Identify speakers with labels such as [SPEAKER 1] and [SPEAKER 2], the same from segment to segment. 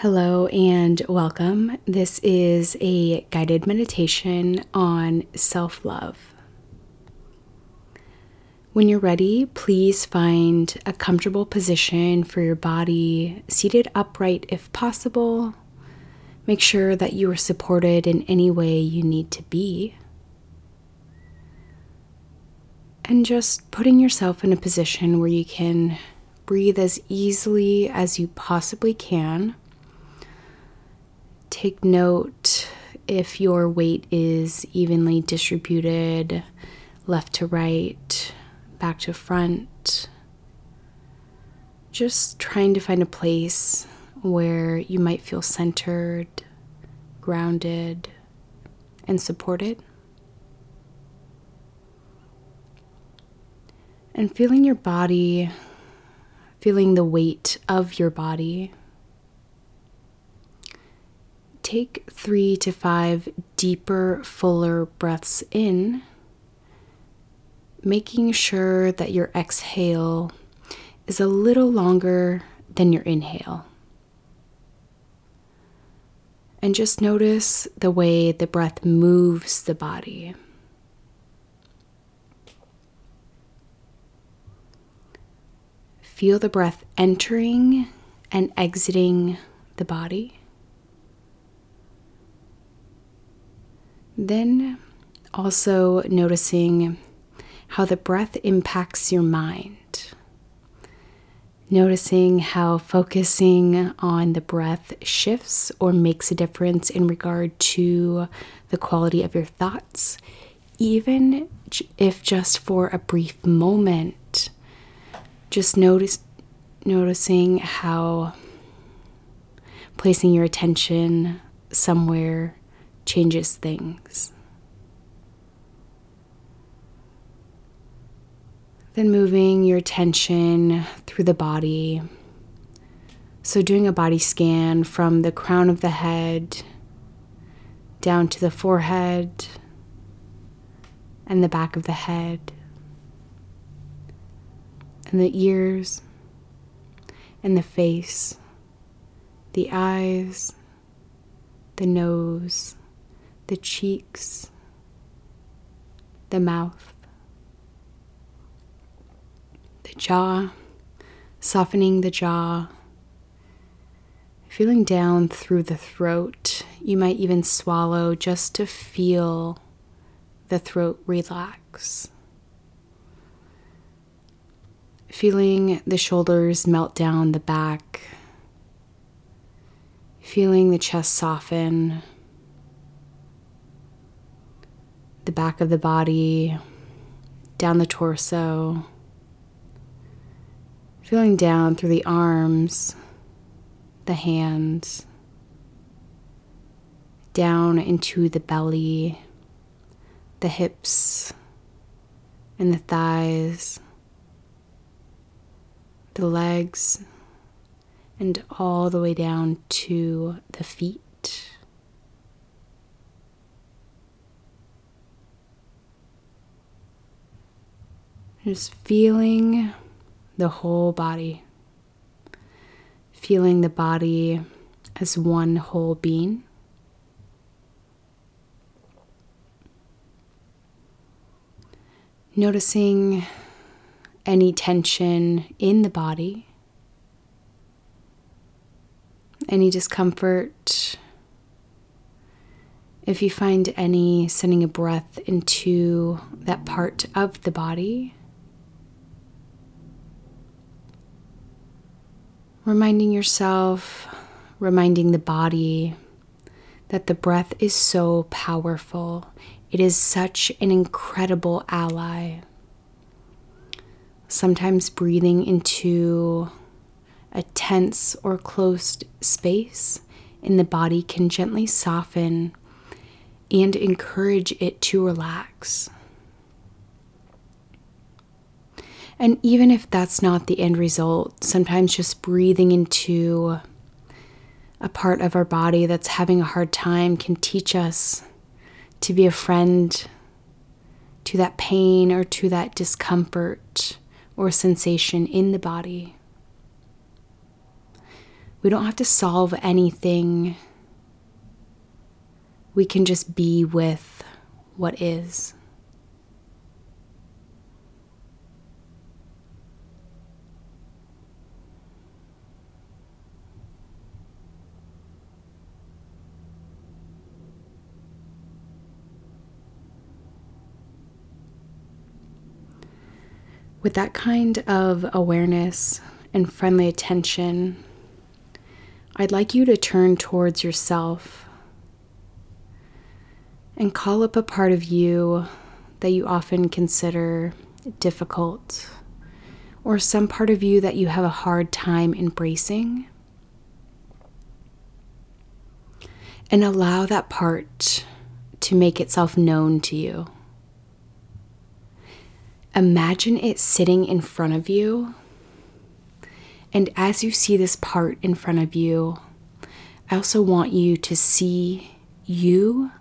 [SPEAKER 1] Hello and welcome. This is a guided meditation on self love. When you're ready, please find a comfortable position for your body, seated upright if possible. Make sure that you are supported in any way you need to be. And just putting yourself in a position where you can breathe as easily as you possibly can Take note if your weight is evenly distributed left to right, back to front. Just trying to find a place where you might feel centered, grounded, and supported. And feeling your body, feeling the weight of your body take three to five deeper, fuller breaths in, making sure that your exhale is a little longer than your inhale. And just notice the way the breath moves the body. Feel the breath entering and exiting the body. Then also noticing how the breath impacts your mind. Noticing how focusing on the breath shifts or makes a difference in regard to the quality of your thoughts, even if just for a brief moment. Just notice noticing how placing your attention somewhere changes things. Then moving your attention through the body. So, doing a body scan from the crown of the head down to the forehead and the back of the head, and the ears, and the face, the eyes, the nose the cheeks, the mouth, the jaw, softening the jaw, feeling down through the throat. You might even swallow just to feel the throat relax. Feeling the shoulders melt down the back, feeling the chest soften the back of the body, down the torso, feeling down through the arms, the hands, down into the belly, the hips, and the thighs, the legs, and all the way down to the feet. Just feeling the whole body, feeling the body as one whole being. Noticing any tension in the body, any discomfort. If you find any, sending a breath into that part of the body. Reminding yourself, reminding the body that the breath is so powerful. It is such an incredible ally. Sometimes breathing into a tense or closed space in the body can gently soften and encourage it to relax. And even if that's not the end result, sometimes just breathing into a part of our body that's having a hard time can teach us to be a friend to that pain or to that discomfort or sensation in the body. We don't have to solve anything. We can just be with what is. With that kind of awareness and friendly attention, I'd like you to turn towards yourself and call up a part of you that you often consider difficult or some part of you that you have a hard time embracing. And allow that part to make itself known to you. Imagine it sitting in front of you. And as you see this part in front of you, I also want you to see you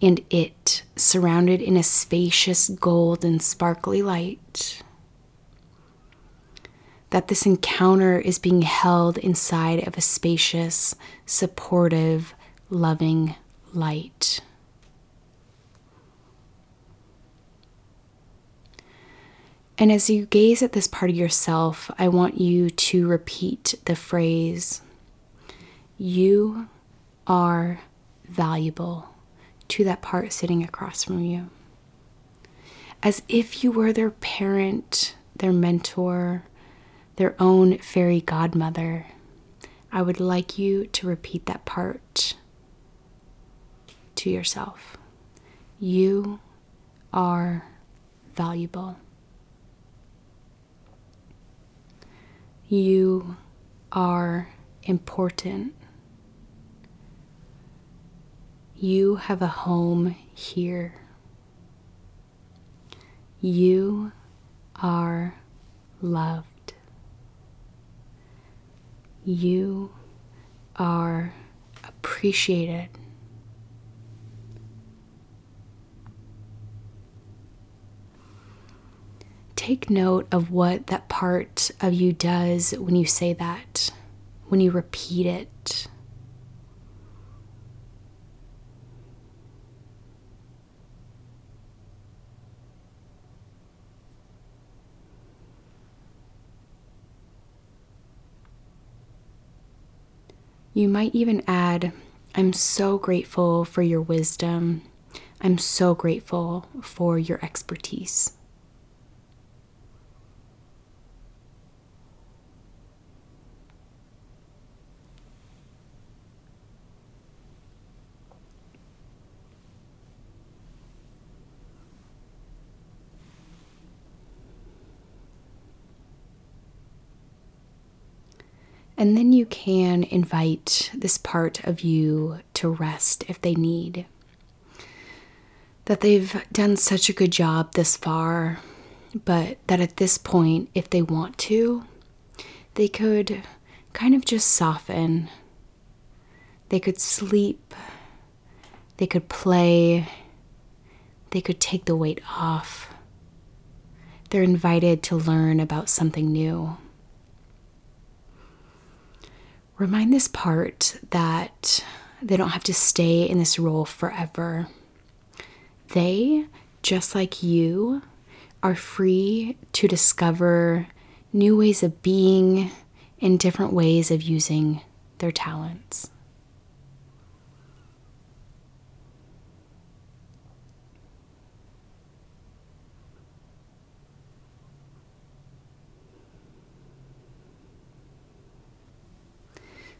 [SPEAKER 1] and it surrounded in a spacious gold and sparkly light. That this encounter is being held inside of a spacious, supportive, loving light. And as you gaze at this part of yourself, I want you to repeat the phrase, You are valuable, to that part sitting across from you. As if you were their parent, their mentor, their own fairy godmother, I would like you to repeat that part to yourself. You are valuable. You are important. You have a home here. You are loved. You are appreciated. Take note of what that part of you does when you say that, when you repeat it. You might even add, I'm so grateful for your wisdom. I'm so grateful for your expertise. And then you can invite this part of you to rest if they need. That they've done such a good job this far, but that at this point, if they want to, they could kind of just soften. They could sleep. They could play. They could take the weight off. They're invited to learn about something new remind this part that they don't have to stay in this role forever. They, just like you, are free to discover new ways of being and different ways of using their talents.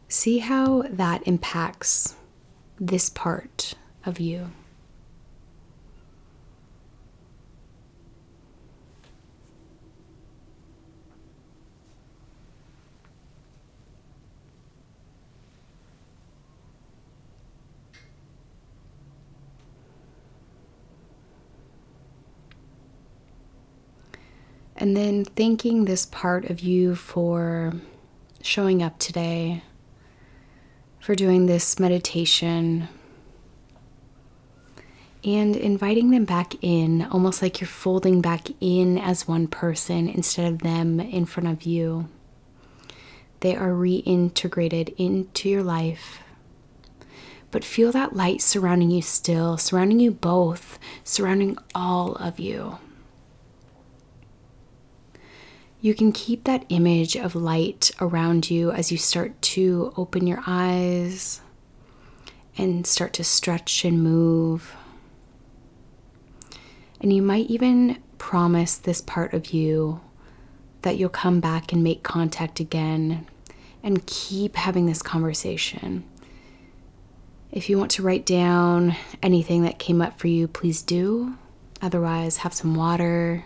[SPEAKER 1] See how that impacts this part of you. And then thanking this part of you for showing up today, for doing this meditation and inviting them back in, almost like you're folding back in as one person instead of them in front of you. they are reintegrated into your life. But feel that light surrounding you still, surrounding you both, surrounding all of you. You can keep that image of light around you as you start to open your eyes and start to stretch and move. And you might even promise this part of you that you'll come back and make contact again and keep having this conversation. If you want to write down anything that came up for you, please do. Otherwise, have some water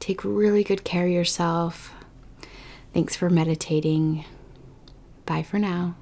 [SPEAKER 1] Take really good care of yourself. Thanks for meditating. Bye for now.